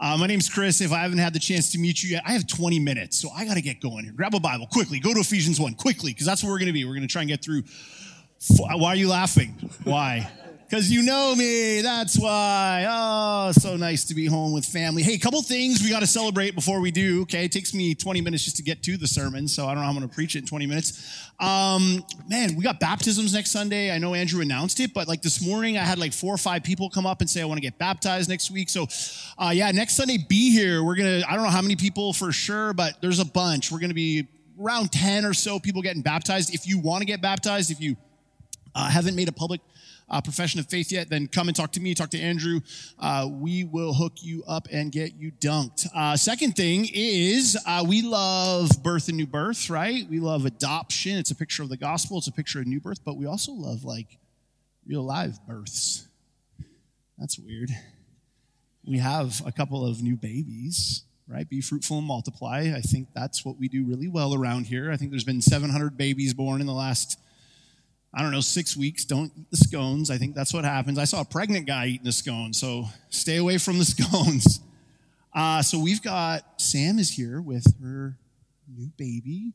Uh, my name's Chris. If I haven't had the chance to meet you yet, I have 20 minutes, so I got to get going here. Grab a Bible quickly. Go to Ephesians 1 quickly, because that's where we're going to be. We're going to try and get through. Why are you laughing? Why? Because you know me. That's why. Oh, so nice to be home with family. Hey, a couple things we got to celebrate before we do. Okay, it takes me 20 minutes just to get to the sermon, so I don't know how I'm going to preach it in 20 minutes. Um, man, we got baptisms next Sunday. I know Andrew announced it, but like this morning, I had like four or five people come up and say I want to get baptized next week. So, uh, yeah, next Sunday, be here. We're gonna. I don't know how many people for sure, but there's a bunch. We're gonna be around 10 or so people getting baptized. If you want to get baptized, if you uh, haven't made a public uh, profession of faith yet, then come and talk to me, talk to Andrew. Uh, we will hook you up and get you dunked. Uh, second thing is uh, we love birth and new birth, right? We love adoption. It's a picture of the gospel, it's a picture of new birth, but we also love like real live births. That's weird. We have a couple of new babies right? Be fruitful and multiply. I think that's what we do really well around here. I think there's been 700 babies born in the last I don't know, six weeks, don't eat the scones. I think that's what happens. I saw a pregnant guy eating a scone, so stay away from the scones. Uh, so we've got Sam is here with her new baby.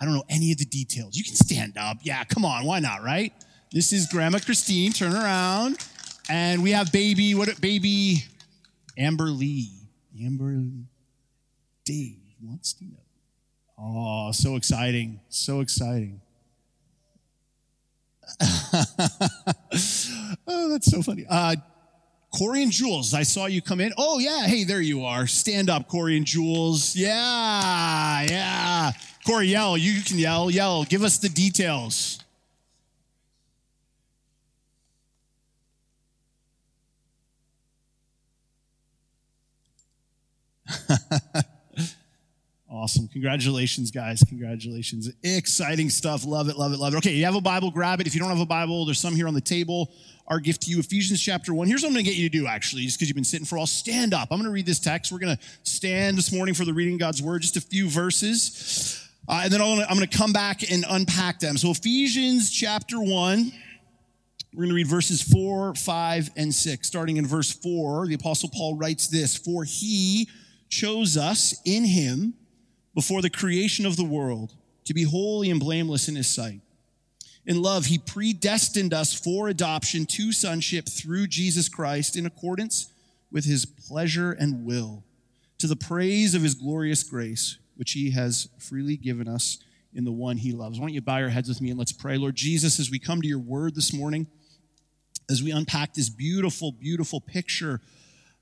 I don't know any of the details. You can stand up. Yeah, come on, why not, right? This is Grandma Christine. Turn around. And we have baby, what baby Amber Lee. Amber Dave wants to know. Oh, so exciting. So exciting. oh, that's so funny. Uh, Corey and Jules, I saw you come in. Oh, yeah. Hey, there you are. Stand up, Corey and Jules. Yeah, yeah. Corey, yell. You can yell, yell. Give us the details. Awesome. Congratulations, guys. Congratulations. Exciting stuff. Love it, love it, love it. Okay, you have a Bible, grab it. If you don't have a Bible, there's some here on the table. Our gift to you, Ephesians chapter 1. Here's what I'm going to get you to do, actually, just because you've been sitting for all. Stand up. I'm going to read this text. We're going to stand this morning for the reading of God's word, just a few verses. Uh, and then I'm going to come back and unpack them. So, Ephesians chapter 1. We're going to read verses 4, 5, and 6. Starting in verse 4, the Apostle Paul writes this For he chose us in him before the creation of the world to be holy and blameless in his sight. In love, he predestined us for adoption to sonship through Jesus Christ in accordance with his pleasure and will, to the praise of his glorious grace, which he has freely given us in the one he loves. Why don't you bow your heads with me and let's pray. Lord Jesus, as we come to your word this morning, as we unpack this beautiful, beautiful picture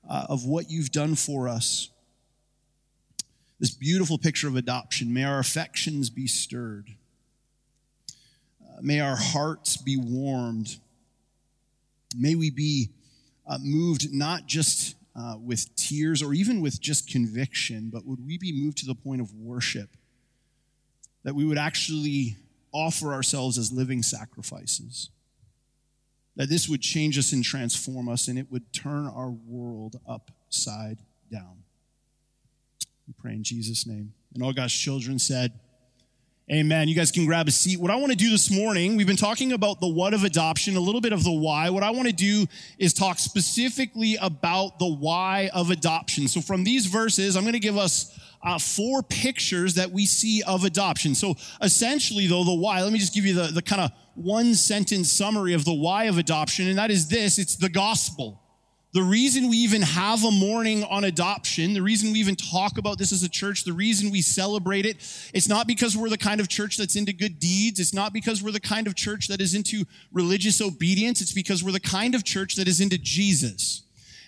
uh, of what you've done for us, this beautiful picture of adoption. May our affections be stirred. Uh, may our hearts be warmed. May we be uh, moved not just uh, with tears or even with just conviction, but would we be moved to the point of worship? That we would actually offer ourselves as living sacrifices. That this would change us and transform us, and it would turn our world upside down. We pray in Jesus' name. And all God's children said, Amen. You guys can grab a seat. What I want to do this morning, we've been talking about the what of adoption, a little bit of the why. What I want to do is talk specifically about the why of adoption. So from these verses, I'm going to give us uh, four pictures that we see of adoption. So essentially, though, the why, let me just give you the, the kind of one sentence summary of the why of adoption, and that is this it's the gospel. The reason we even have a morning on adoption, the reason we even talk about this as a church, the reason we celebrate it, it's not because we're the kind of church that's into good deeds. It's not because we're the kind of church that is into religious obedience. It's because we're the kind of church that is into Jesus.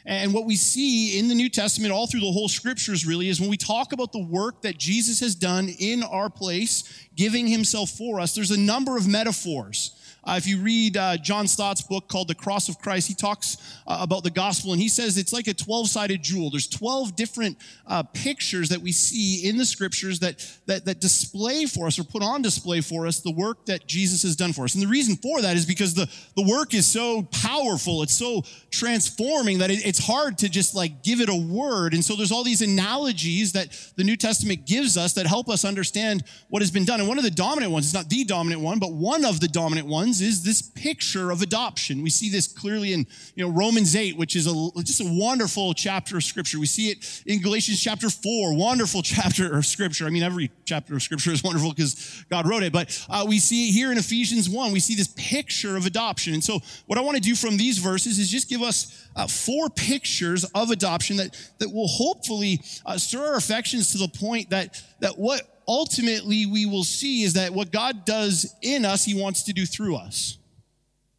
And what we see in the New Testament, all through the whole scriptures, really, is when we talk about the work that Jesus has done in our place, giving himself for us, there's a number of metaphors. Uh, if you read uh, John Stott's book called The Cross of Christ, he talks uh, about the gospel and he says it's like a 12 sided jewel. There's 12 different uh, pictures that we see in the scriptures that, that, that display for us or put on display for us the work that Jesus has done for us. And the reason for that is because the, the work is so powerful, it's so transforming that it, it's hard to just like give it a word. And so there's all these analogies that the New Testament gives us that help us understand what has been done. And one of the dominant ones, it's not the dominant one, but one of the dominant ones Ephesians is this picture of adoption. We see this clearly in you know, Romans 8, which is a, just a wonderful chapter of scripture. We see it in Galatians chapter 4, wonderful chapter of scripture. I mean, every chapter of scripture is wonderful because God wrote it, but uh, we see it here in Ephesians 1. We see this picture of adoption. And so, what I want to do from these verses is just give us uh, four pictures of adoption that, that will hopefully uh, stir our affections to the point that, that what ultimately we will see is that what God does in us, He wants to do through us.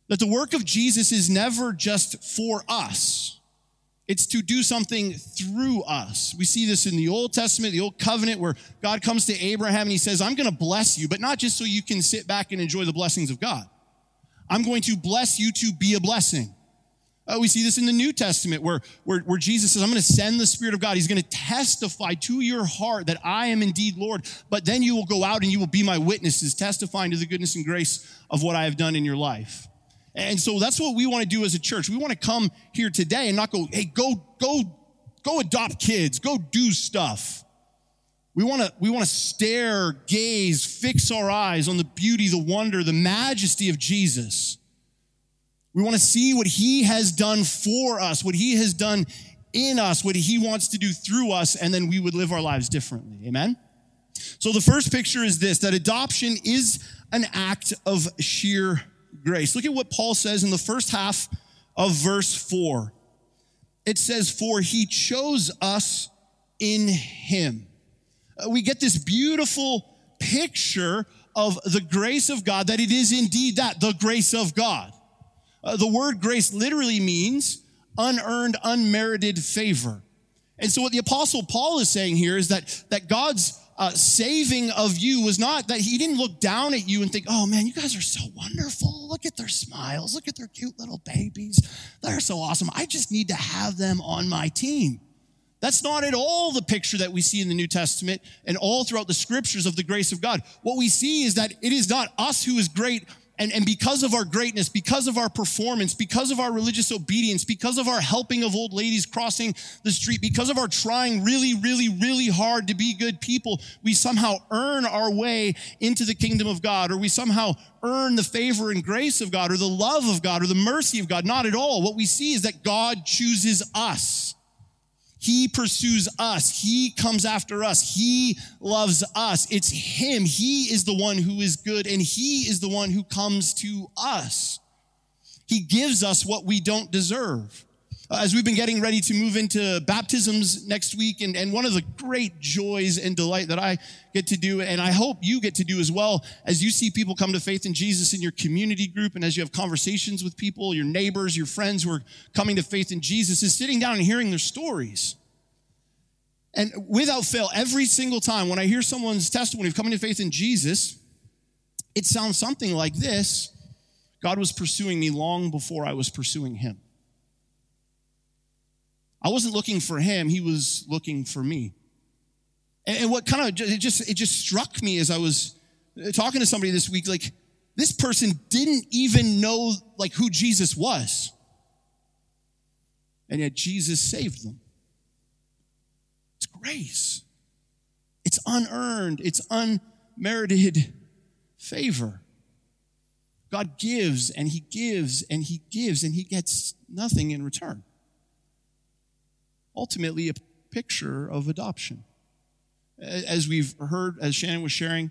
That the work of Jesus is never just for us. It's to do something through us. We see this in the Old Testament, the Old Covenant, where God comes to Abraham and he says, I'm going to bless you, but not just so you can sit back and enjoy the blessings of God. I'm going to bless you to be a blessing. Uh, we see this in the New Testament where, where, where Jesus says, I'm going to send the Spirit of God. He's going to testify to your heart that I am indeed Lord. But then you will go out and you will be my witnesses, testifying to the goodness and grace of what I have done in your life. And so that's what we want to do as a church. We want to come here today and not go, hey, go, go, go adopt kids, go do stuff. We want to we want to stare, gaze, fix our eyes on the beauty, the wonder, the majesty of Jesus we want to see what he has done for us, what he has done in us, what he wants to do through us, and then we would live our lives differently. Amen? So the first picture is this that adoption is an act of sheer grace. Look at what Paul says in the first half of verse 4. It says, For he chose us in him. Uh, we get this beautiful picture of the grace of God, that it is indeed that, the grace of God. Uh, the word grace literally means unearned, unmerited favor. And so what the apostle Paul is saying here is that, that God's uh, saving of you was not that he didn't look down at you and think, oh man, you guys are so wonderful. Look at their smiles. Look at their cute little babies. They're so awesome. I just need to have them on my team. That's not at all the picture that we see in the New Testament and all throughout the scriptures of the grace of God. What we see is that it is not us who is great, and, and because of our greatness, because of our performance, because of our religious obedience, because of our helping of old ladies crossing the street, because of our trying really, really, really hard to be good people, we somehow earn our way into the kingdom of God, or we somehow earn the favor and grace of God, or the love of God, or the mercy of God. Not at all. What we see is that God chooses us. He pursues us. He comes after us. He loves us. It's Him. He is the one who is good, and He is the one who comes to us. He gives us what we don't deserve. Uh, as we've been getting ready to move into baptisms next week, and, and one of the great joys and delight that I get to do, and I hope you get to do as well, as you see people come to faith in Jesus in your community group, and as you have conversations with people, your neighbors, your friends who are coming to faith in Jesus, is sitting down and hearing their stories. And without fail, every single time when I hear someone's testimony of coming to faith in Jesus, it sounds something like this God was pursuing me long before I was pursuing him. I wasn't looking for him, he was looking for me. And, what kind of it just it just struck me as I was talking to somebody this week like this person didn't even know like who Jesus was. And yet Jesus saved them. It's grace. It's unearned, it's unmerited favor. God gives and he gives and he gives and he gets nothing in return ultimately a picture of adoption. As we've heard, as Shannon was sharing,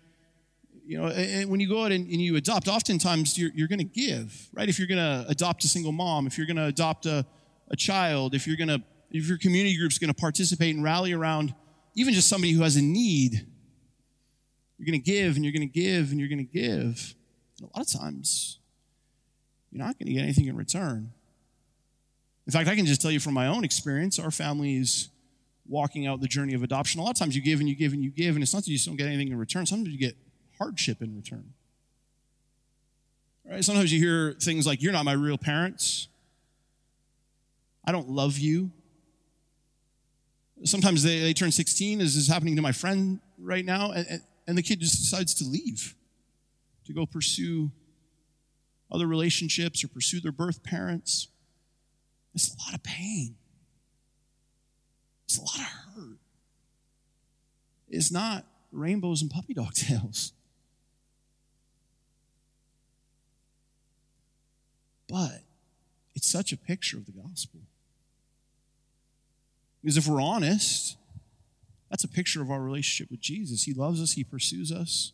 you know, when you go out and, you adopt, oftentimes you're, you're going to give, right? If you're going to adopt a single mom, if you're going to adopt a, a child, if you're going to, if your community group's going to participate and rally around even just somebody who has a need, you're going to give and you're going to give and you're going to give. And a lot of times, you're not going to get anything in return. In fact, I can just tell you from my own experience, our family is walking out the journey of adoption. A lot of times you give and you give and you give, and it's not that you just don't get anything in return. Sometimes you get hardship in return. Right? Sometimes you hear things like, You're not my real parents. I don't love you. Sometimes they, they turn 16, as is happening to my friend right now, and, and the kid just decides to leave, to go pursue other relationships or pursue their birth parents. It's a lot of pain. It's a lot of hurt. It's not rainbows and puppy dog tails. But it's such a picture of the gospel. Because if we're honest, that's a picture of our relationship with Jesus. He loves us, He pursues us.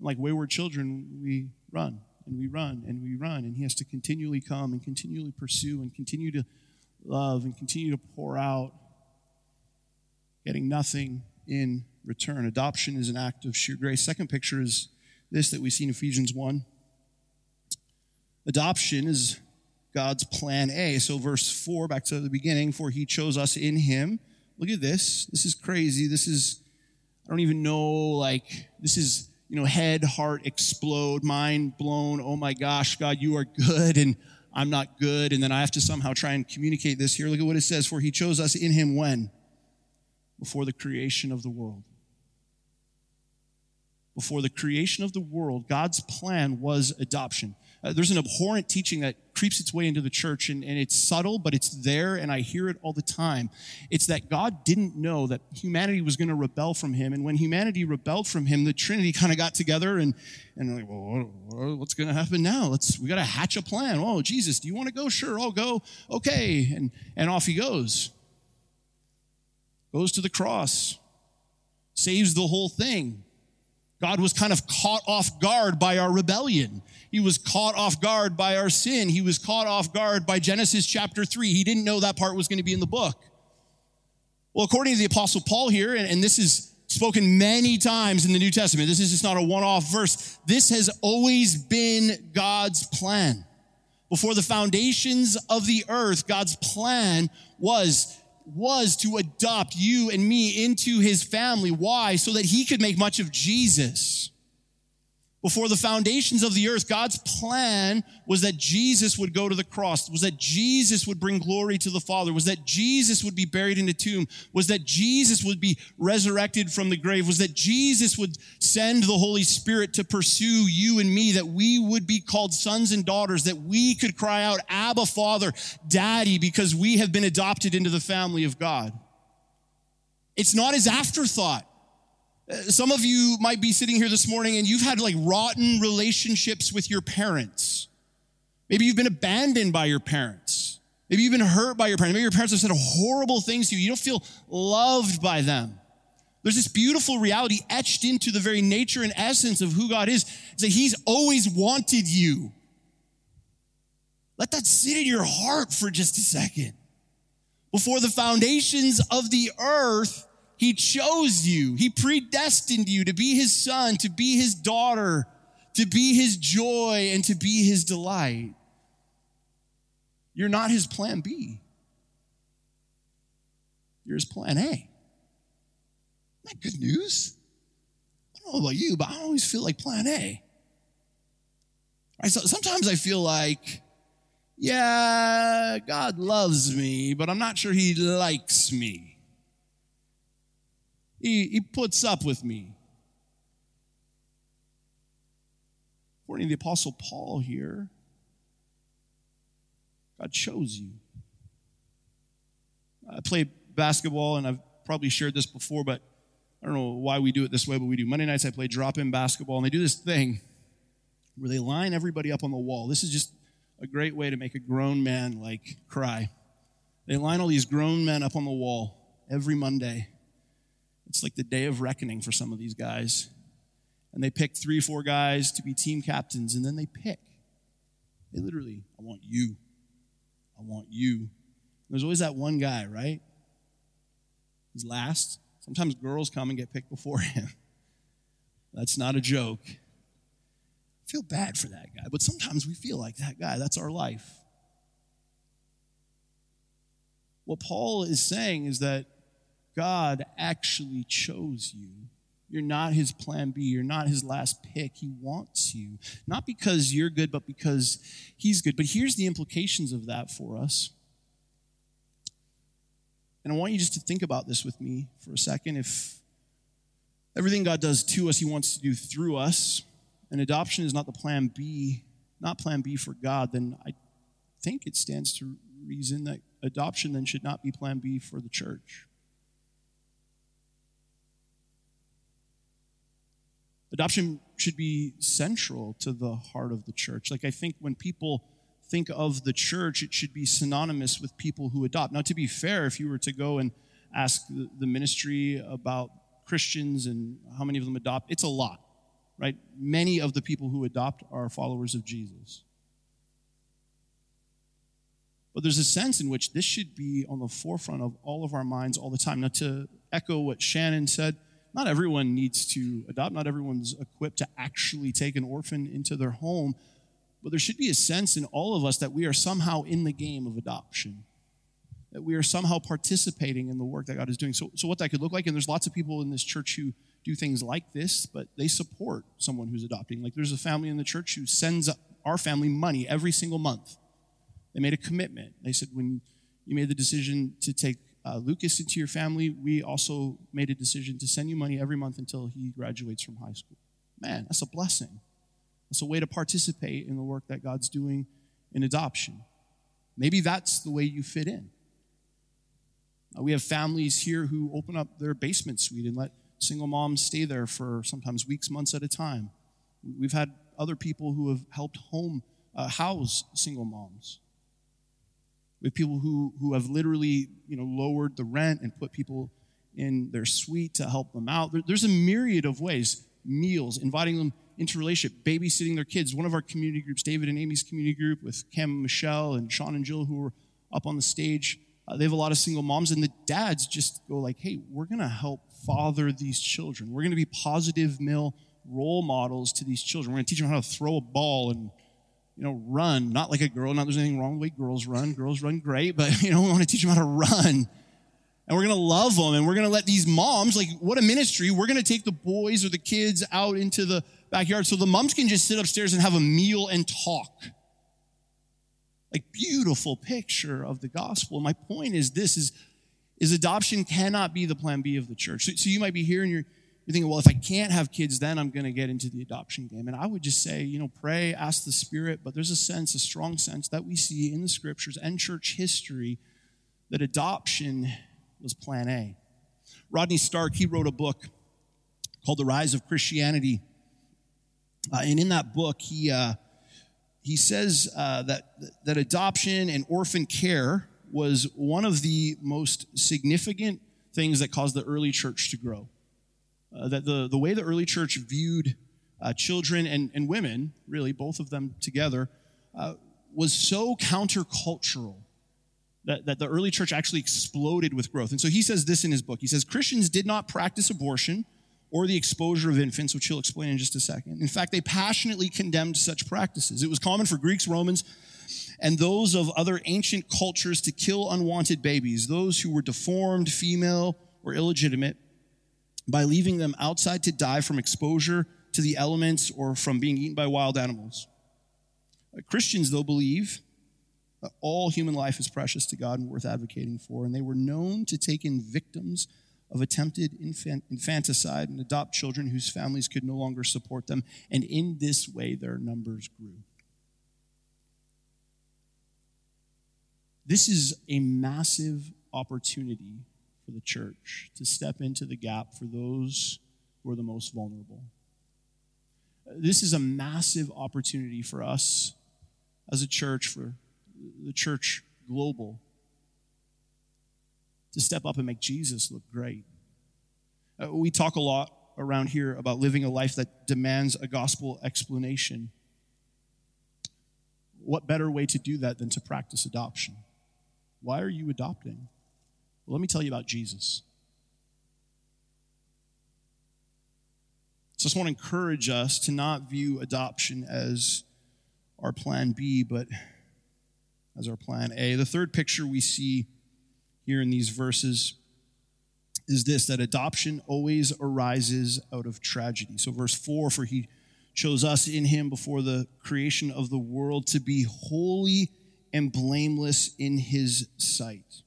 Like wayward children, we run and we run and we run, and He has to continually come and continually pursue and continue to love and continue to pour out, getting nothing in return. Adoption is an act of sheer grace. Second picture is this that we see in Ephesians 1. Adoption is God's plan A. So, verse 4, back to the beginning, for he chose us in him. Look at this. This is crazy. This is, I don't even know, like, this is, you know, head, heart explode, mind blown. Oh my gosh, God, you are good and I'm not good. And then I have to somehow try and communicate this here. Look at what it says. For he chose us in him when? Before the creation of the world before the creation of the world, God's plan was adoption. Uh, there's an abhorrent teaching that creeps its way into the church, and, and it's subtle, but it's there, and I hear it all the time. It's that God didn't know that humanity was going to rebel from Him, and when humanity rebelled from Him, the Trinity kind of got together and and like, well, what's going to happen now? Let's we got to hatch a plan. Oh, Jesus, do you want to go? Sure, I'll go. Okay, and and off he goes. Goes to the cross, saves the whole thing God was kind of caught off guard by our rebellion. He was caught off guard by our sin. He was caught off guard by Genesis chapter 3. He didn't know that part was going to be in the book. Well, according to the Apostle Paul here, and, and this is spoken many times in the New Testament, this is just not a one off verse. This has always been God's plan. Before the foundations of the earth, God's plan was was to adopt you and me into his family. Why? So that he could make much of Jesus. Before the foundations of the earth, God's plan was that Jesus would go to the cross, was that Jesus would bring glory to the Father, was that Jesus would be buried in a tomb, was that Jesus would be resurrected from the grave, was that Jesus would send the Holy Spirit to pursue you and me, that we would be called sons and daughters, that we could cry out, Abba, Father, Daddy, because we have been adopted into the family of God. It's not his afterthought. Some of you might be sitting here this morning and you've had like rotten relationships with your parents. Maybe you've been abandoned by your parents. Maybe you've been hurt by your parents. Maybe your parents have said horrible things to you. You don't feel loved by them. There's this beautiful reality etched into the very nature and essence of who God is, is that He's always wanted you. Let that sit in your heart for just a second. Before the foundations of the earth, he chose you. He predestined you to be his son, to be his daughter, to be his joy, and to be his delight. You're not his plan B. You're his plan A. Isn't that good news? I don't know about you, but I always feel like plan A. Sometimes I feel like, yeah, God loves me, but I'm not sure he likes me. He, he puts up with me. According to the Apostle Paul here, God chose you. I play basketball, and I've probably shared this before, but I don't know why we do it this way, but we do. Monday nights, I play drop in basketball, and they do this thing where they line everybody up on the wall. This is just a great way to make a grown man like cry. They line all these grown men up on the wall every Monday. It's like the day of reckoning for some of these guys. And they pick three, four guys to be team captains, and then they pick. They literally, I want you. I want you. There's always that one guy, right? He's last. Sometimes girls come and get picked before him. That's not a joke. I feel bad for that guy, but sometimes we feel like that guy. That's our life. What Paul is saying is that God actually chose you. You're not his plan B. You're not his last pick. He wants you. Not because you're good, but because he's good. But here's the implications of that for us. And I want you just to think about this with me for a second. If everything God does to us, he wants to do through us, and adoption is not the plan B, not plan B for God, then I think it stands to reason that adoption then should not be plan B for the church. Adoption should be central to the heart of the church. Like, I think when people think of the church, it should be synonymous with people who adopt. Now, to be fair, if you were to go and ask the ministry about Christians and how many of them adopt, it's a lot, right? Many of the people who adopt are followers of Jesus. But there's a sense in which this should be on the forefront of all of our minds all the time. Now, to echo what Shannon said, not everyone needs to adopt, not everyone's equipped to actually take an orphan into their home, but there should be a sense in all of us that we are somehow in the game of adoption, that we are somehow participating in the work that God is doing. So, so what that could look like, and there's lots of people in this church who do things like this, but they support someone who's adopting. Like there's a family in the church who sends our family money every single month. They made a commitment. They said, when you made the decision to take uh, Lucas into your family, we also made a decision to send you money every month until he graduates from high school. Man, that's a blessing. That's a way to participate in the work that God's doing in adoption. Maybe that's the way you fit in. Uh, we have families here who open up their basement suite and let single moms stay there for sometimes weeks, months at a time. We've had other people who have helped home uh, house single moms with people who, who have literally you know, lowered the rent and put people in their suite to help them out. There, there's a myriad of ways meals, inviting them into relationship, babysitting their kids. One of our community groups, David and Amy's community group, with Cam and Michelle and Sean and Jill, who were up on the stage. Uh, they have a lot of single moms, and the dads just go like, "Hey, we're going to help father these children. We're going to be positive male role models to these children. We're going to teach them how to throw a ball and you know, run, not like a girl. Not there's anything wrong with way girls run. Girls run great, but you know, we want to teach them how to run. And we're going to love them and we're going to let these moms, like what a ministry, we're going to take the boys or the kids out into the backyard so the moms can just sit upstairs and have a meal and talk. Like beautiful picture of the gospel. My point is this is, is adoption cannot be the plan B of the church. So, so you might be here and you're, you're thinking, well, if I can't have kids, then I'm going to get into the adoption game. And I would just say, you know, pray, ask the Spirit, but there's a sense, a strong sense that we see in the scriptures and church history that adoption was plan A. Rodney Stark, he wrote a book called The Rise of Christianity. Uh, and in that book, he, uh, he says uh, that, that adoption and orphan care was one of the most significant things that caused the early church to grow uh, that the, the way the early church viewed uh, children and, and women, really, both of them together, uh, was so countercultural that, that the early church actually exploded with growth. And so he says this in his book. He says, Christians did not practice abortion or the exposure of infants, which he'll explain in just a second. In fact, they passionately condemned such practices. It was common for Greeks, Romans, and those of other ancient cultures to kill unwanted babies, those who were deformed, female, or illegitimate, by leaving them outside to die from exposure to the elements or from being eaten by wild animals. Uh, Christians, though, believe that all human life is precious to God and worth advocating for, and they were known to take in victims of attempted infant, infanticide and adopt children whose families could no longer support them, and in this way their numbers grew. This is a massive opportunity for the church to step into the gap for those who are the most vulnerable. This is a massive opportunity for us as a church, for the church global, to step up and make Jesus look great. Uh, we talk a lot around here about living a life that demands a gospel explanation. What better way to do that than to practice adoption? Why are you adopting? Well, let me tell you about Jesus. So I just want to encourage us to not view adoption as our plan B, but as our plan A. The third picture we see here in these verses is this that adoption always arises out of tragedy. So, verse 4 for he chose us in him before the creation of the world to be holy and blameless in his sight.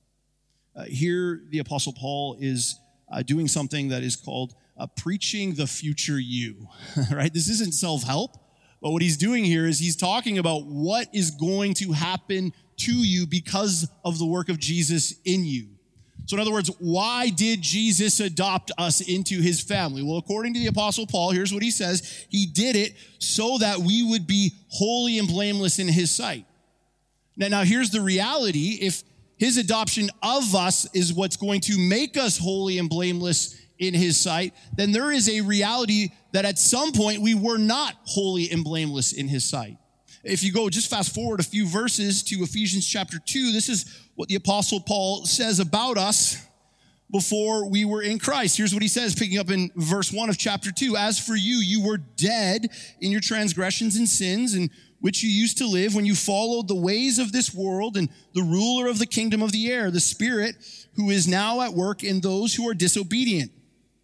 Uh, here, the Apostle Paul is uh, doing something that is called uh, preaching the future you, right? This isn't self help, but what he's doing here is he's talking about what is going to happen to you because of the work of Jesus in you. So, in other words, why did Jesus adopt us into his family? Well, according to the Apostle Paul, here's what he says He did it so that we would be holy and blameless in his sight. Now, now here's the reality if his adoption of us is what's going to make us holy and blameless in his sight, then there is a reality that at some point we were not holy and blameless in his sight. If you go just fast forward a few verses to Ephesians chapter 2, this is what the apostle Paul says about us before we were in Christ. Here's what he says, picking up in verse 1 of chapter 2. As for you, you were dead in your transgressions and sins, in which you used to live when you followed the ways of this world and the ruler of the kingdom of the air, the Spirit, who is now at work in those who are disobedient.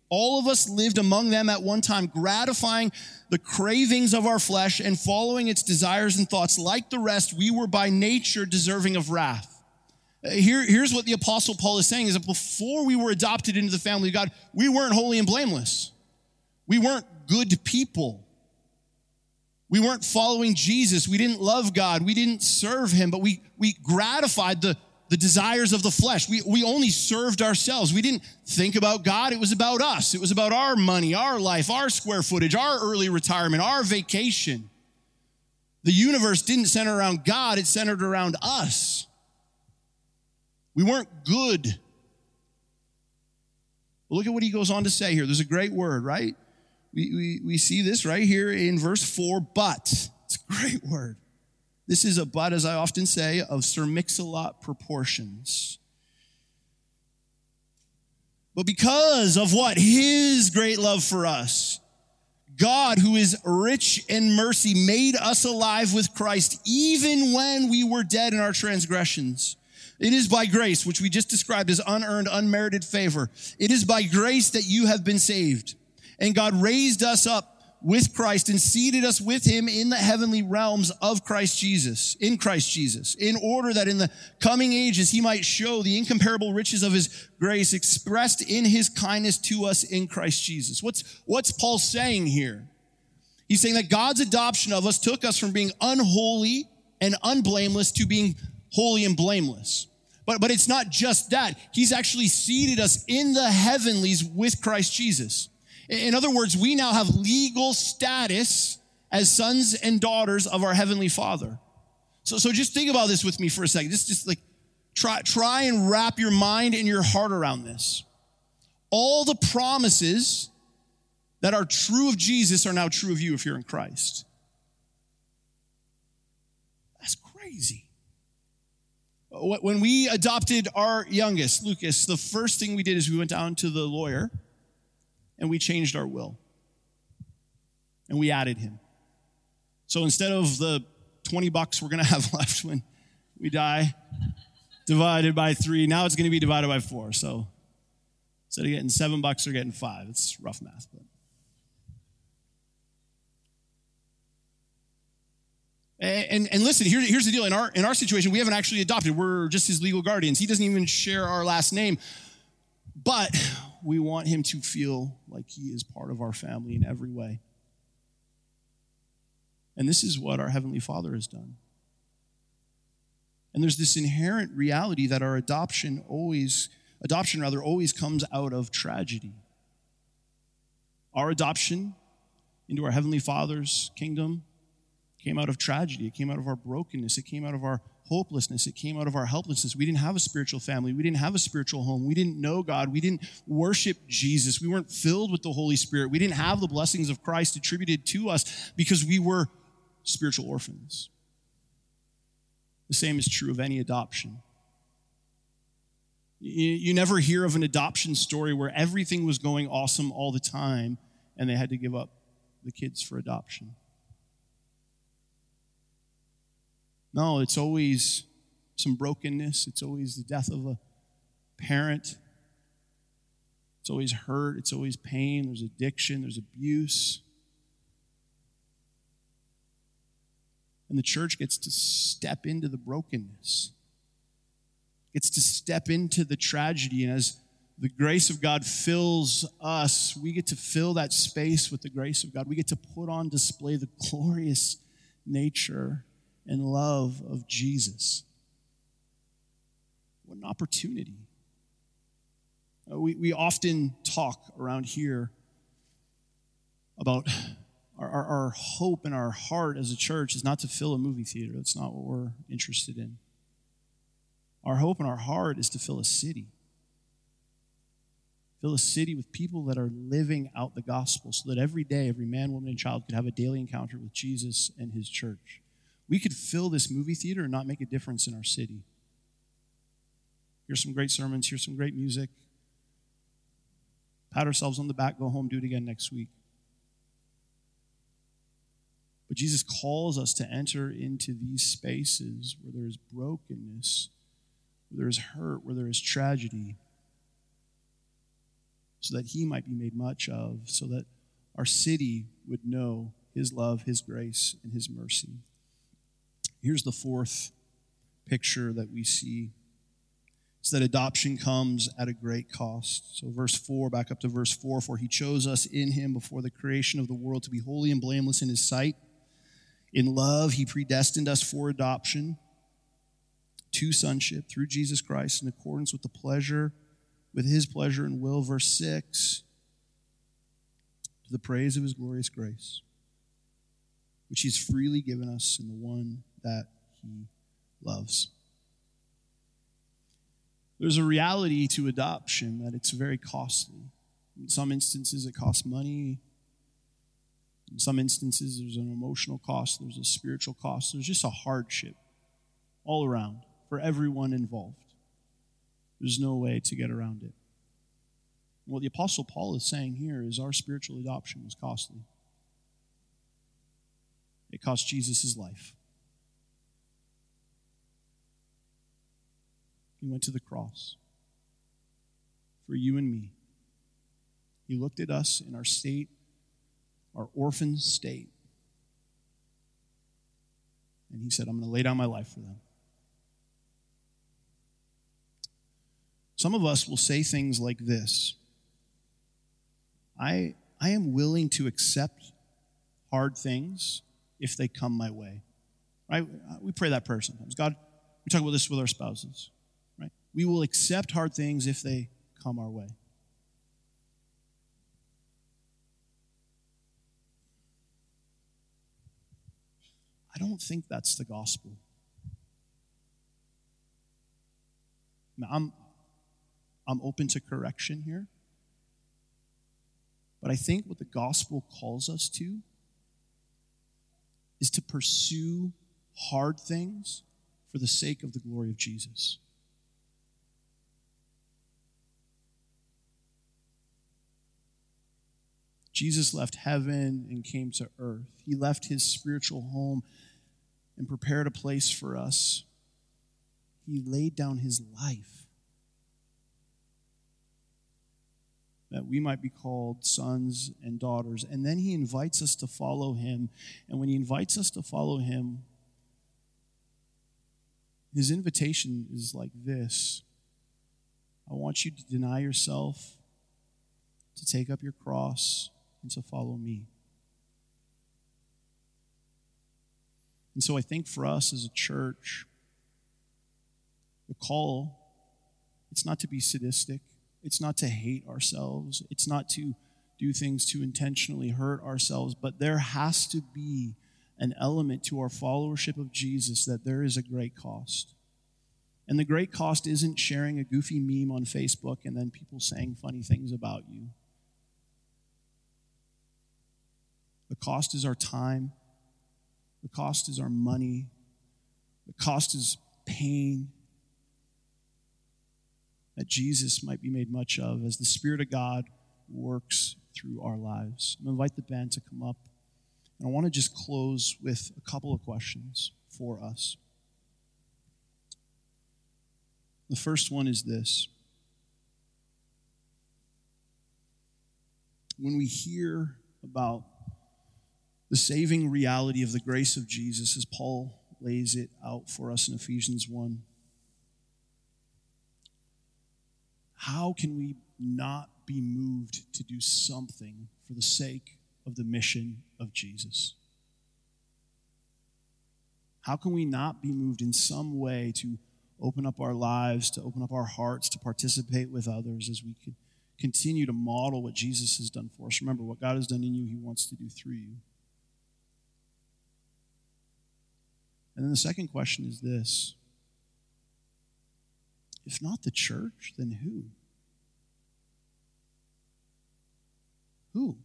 All of us lived among them at one time, gratifying the cravings of our flesh and following its desires and thoughts. Like the rest, we were by nature deserving of wrath. Uh, here, here's what the Apostle Paul is saying is that before we were adopted into the family of God, we weren't holy and blameless. We weren't good people. We weren't following Jesus. We didn't love God. We didn't serve him, but we, we gratified the, the desires of the flesh. We, we only served ourselves. We didn't think about God. It was about us. It was about our money, our life, our square footage, our early retirement, our vacation. The universe didn't center around God, it centered around us. We weren't good. Look at what he goes on to say here. There's a great word, right? We, we, we see this right here in verse 4, but. It's a great word. This is a but, as I often say, of Sir Mix-a-Lot proportions. But because of what? His great love for us. God, who is rich in mercy, made us alive with Christ even when we were dead in our transgressions. It is by grace, which we just described as unearned, unmerited favor. It is by grace that you have been saved. And God raised us up with Christ and seated us with him in the heavenly realms of Christ Jesus, in Christ Jesus, in order that in the coming ages he might show the incomparable riches of his grace expressed in his kindness to us in Christ Jesus. What's, what's Paul saying here? He's saying that God's adoption of us took us from being unholy and unblameless to being holy and blameless. But, but it's not just that. He's actually seated us in the heavenlies with Christ Jesus. In other words, we now have legal status as sons and daughters of our heavenly father. So, so just think about this with me for a second. Just, just like try, try and wrap your mind and your heart around this. All the promises that are true of Jesus are now true of you if you're in Christ. That's crazy. When we adopted our youngest, Lucas, the first thing we did is we went down to the lawyer and we changed our will. And we added him. So instead of the 20 bucks we're going to have left when we die, divided by three, now it's going to be divided by four. So instead of getting seven bucks, we're getting five. It's rough math, but. And, and listen, here, here's the deal. In our, in our situation, we haven't actually adopted. We're just his legal guardians. He doesn't even share our last name. But we want him to feel like he is part of our family in every way. And this is what our Heavenly Father has done. And there's this inherent reality that our adoption always, adoption rather, always comes out of tragedy. Our adoption into our Heavenly Father's kingdom came out of tragedy. It came out of our brokenness. It came out of our hopelessness. It came out of our helplessness. We didn't have a spiritual family. We didn't have a spiritual home. We didn't know God. We didn't worship Jesus. We weren't filled with the Holy Spirit. We didn't have the blessings of Christ attributed to us because we were spiritual orphans. The same is true of any adoption. You, never hear of an adoption story where everything was going awesome all the time and they had to give up the kids for adoption. No, it's always some brokenness. It's always the death of a parent. It's always hurt. It's always pain. There's addiction. There's abuse. And the church gets to step into the brokenness, gets to step into the tragedy. And as the grace of God fills us, we get to fill that space with the grace of God. We get to put on display the glorious nature and love of Jesus. What an opportunity. Uh, we, we often talk around here about our, our, our, hope and our heart as a church is not to fill a movie theater. That's not what we're interested in. Our hope and our heart is to fill a city. Fill a city with people that are living out the gospel so that every day, every man, woman, and child could have a daily encounter with Jesus and his church. We could fill this movie theater and not make a difference in our city. Here's some great sermons, here's some great music. Pat ourselves on the back, go home, do it again next week. But Jesus calls us to enter into these spaces where there is brokenness, where there is hurt, where there is tragedy, so that He might be made much of, so that our city would know His love, His grace, and His mercy. Here's the fourth picture that we see is that adoption comes at a great cost. So, verse 4, back up to verse 4 For he chose us in him before the creation of the world to be holy and blameless in his sight. In love, he predestined us for adoption to sonship through Jesus Christ in accordance with the pleasure, with his pleasure and will. Verse 6 To the praise of his glorious grace, which he's freely given us in the one that he loves. There's a reality to adoption that it's very costly. In some instances, it costs money. In some instances, there's an emotional cost, there's a spiritual cost, there's just a hardship all around for everyone involved. There's no way to get around it. What the Apostle Paul is saying here is our spiritual adoption was costly. It cost Jesus his life. He went to the cross for you and me. He looked at us in our state, our orphan state, and he said, I'm going to lay down my life for them. Some of us will say things like this I, I am willing to accept hard things if they come my way. Right? We pray that prayer sometimes. God, we talk about this with our spouses we will accept hard things if they come our way. I don't think that's the gospel. Now, I'm, I'm open to correction here. But I think what the gospel calls us to is to pursue hard things for the sake of the glory of Jesus. Jesus left heaven and came to earth. He left his spiritual home and prepared a place for us. He laid down his life that we might be called sons and daughters. And then he invites us to follow him. And when he invites us to follow him, his invitation is like this I want you to deny yourself, to take up your cross and to follow me. And so I think for us as a church, the call, it's not to be sadistic, it's not to hate ourselves, it's not to do things to intentionally hurt ourselves, but there has to be an element to our followership of Jesus that there is a great cost. And the great cost isn't sharing a goofy meme on Facebook and then people saying funny things about you. The cost is our time. The cost is our money. The cost is pain. That Jesus might be made much of as the Spirit of God works through our lives. I'm going to invite the band to come up. And I want to just close with a couple of questions for us. The first one is this When we hear about the saving reality of the grace of Jesus as Paul lays it out for us in Ephesians 1. How can we not be moved to do something for the sake of the mission of Jesus? How can we not be moved in some way to open up our lives, to open up our hearts, to participate with others as we can continue to model what Jesus has done for us. Remember, what God has done in you, He wants to do through you. And then the second question is this if not the church, then who? Who?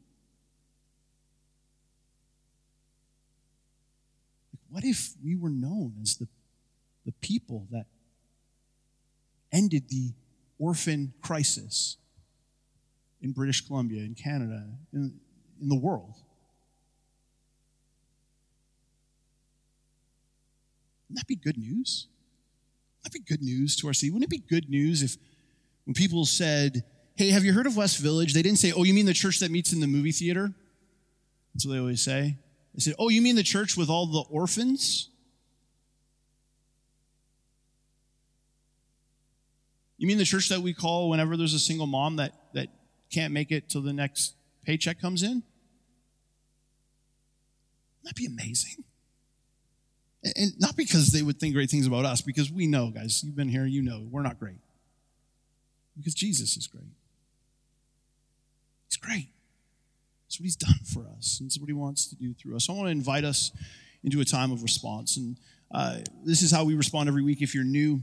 What if we were known as the, the people that ended the orphan crisis in British Columbia, in Canada, in, in the world? Wouldn't that be good news? Wouldn't that be good news to our city? Wouldn't it be good news if when people said, Hey, have you heard of West Village? They didn't say, Oh, you mean the church that meets in the movie theater? That's what they always say. They said, Oh, you mean the church with all the orphans? You mean the church that we call whenever there's a single mom that, that can't make it till the next paycheck comes in? Wouldn't that be amazing? And not because they would think great things about us, because we know, guys, you've been here, you know, we're not great. Because Jesus is great. He's great. That's what he's done for us. And what he wants to do through us. I want to invite us into a time of response. And uh, this is how we respond every week. If you're new,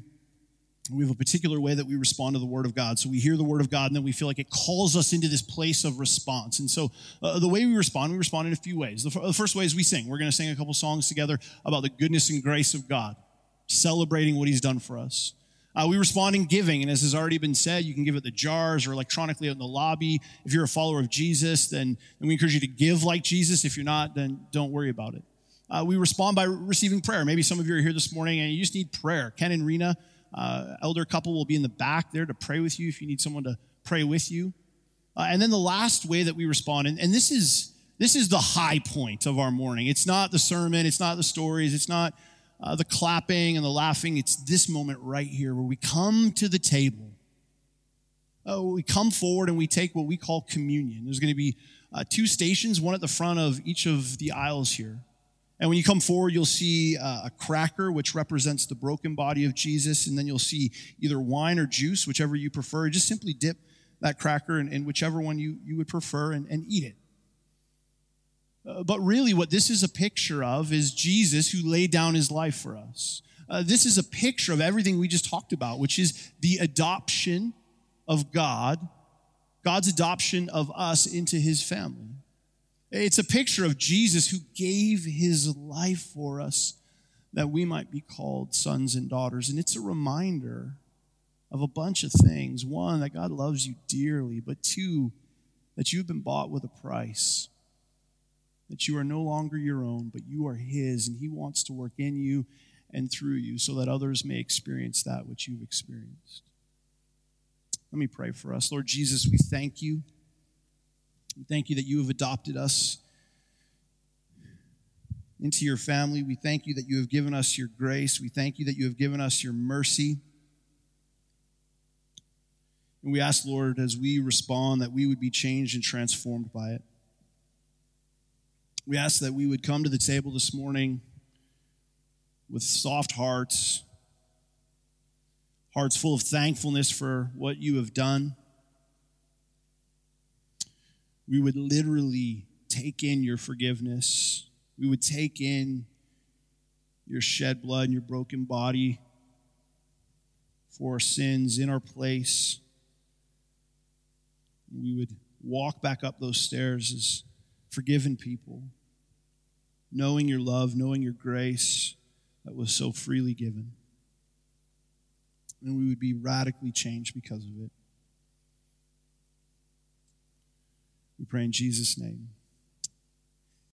we have a particular way that we respond to the Word of God. So we hear the Word of God, and then we feel like it calls us into this place of response. And so uh, the way we respond, we respond in a few ways. The, f- the first way is we sing. We're going to sing a couple songs together about the goodness and grace of God, celebrating what He's done for us. Uh, we respond in giving, and as has already been said, you can give at the jars or electronically out in the lobby. If you're a follower of Jesus, then, then we encourage you to give like Jesus. If you're not, then don't worry about it. Uh, we respond by receiving prayer. Maybe some of you are here this morning and you just need prayer. Ken and Rena, uh, elder couple, will be in the back there to pray with you if you need someone to pray with you. Uh, and then the last way that we respond, and, and this is this is the high point of our morning. It's not the sermon, it's not the stories, it's not uh, the clapping and the laughing. It's this moment right here where we come to the table. Uh, we come forward and we take what we call communion. There's going to be uh, two stations, one at the front of each of the aisles here. And when you come forward, you'll see uh, a cracker, which represents the broken body of Jesus. And then you'll see either wine or juice, whichever you prefer. Just simply dip that cracker in, in whichever one you, you would prefer and, and eat it. Uh, but really, what this is a picture of is Jesus who laid down his life for us. Uh, this is a picture of everything we just talked about, which is the adoption of God, God's adoption of us into his family. It's a picture of Jesus who gave his life for us that we might be called sons and daughters. And it's a reminder of a bunch of things. One, that God loves you dearly, but two, that you've been bought with a price that you are no longer your own, but you are His, and He wants to work in you and through you so that others may experience that which you've experienced. Let me pray for us. Lord Jesus, we thank you. We thank you that you have adopted us into your family. We thank you that you have given us your grace. We thank you that you have given us your mercy. And we ask, Lord, as we respond, that we would be changed and transformed by it. We ask that we would come to the table this morning with soft hearts, hearts full of thankfulness for what you have done. We would literally take in your forgiveness. We would take in your shed blood and your broken body for our sins in our place. We would walk back up those stairs as forgiven people knowing your love, knowing your grace that was so freely given. And we would be radically changed because of it. We pray in Jesus' name.